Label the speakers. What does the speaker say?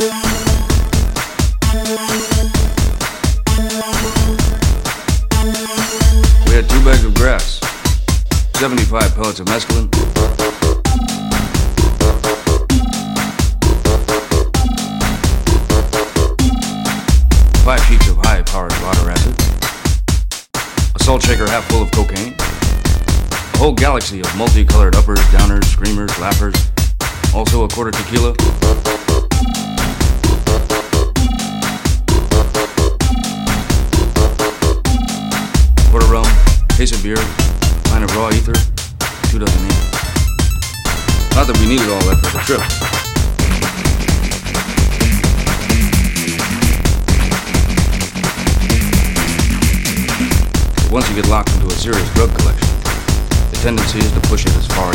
Speaker 1: We had two bags of grass, 75 pellets of mescaline. Five sheets of high powered water acid, a salt shaker half full of cocaine, a whole galaxy of multicolored uppers, downers, screamers, lappers, also a quarter tequila. Of beer, pint of raw ether, two dozen ink. Not that we needed all that for the trip. Once you get locked into a serious drug collection, the tendency is to push it as far.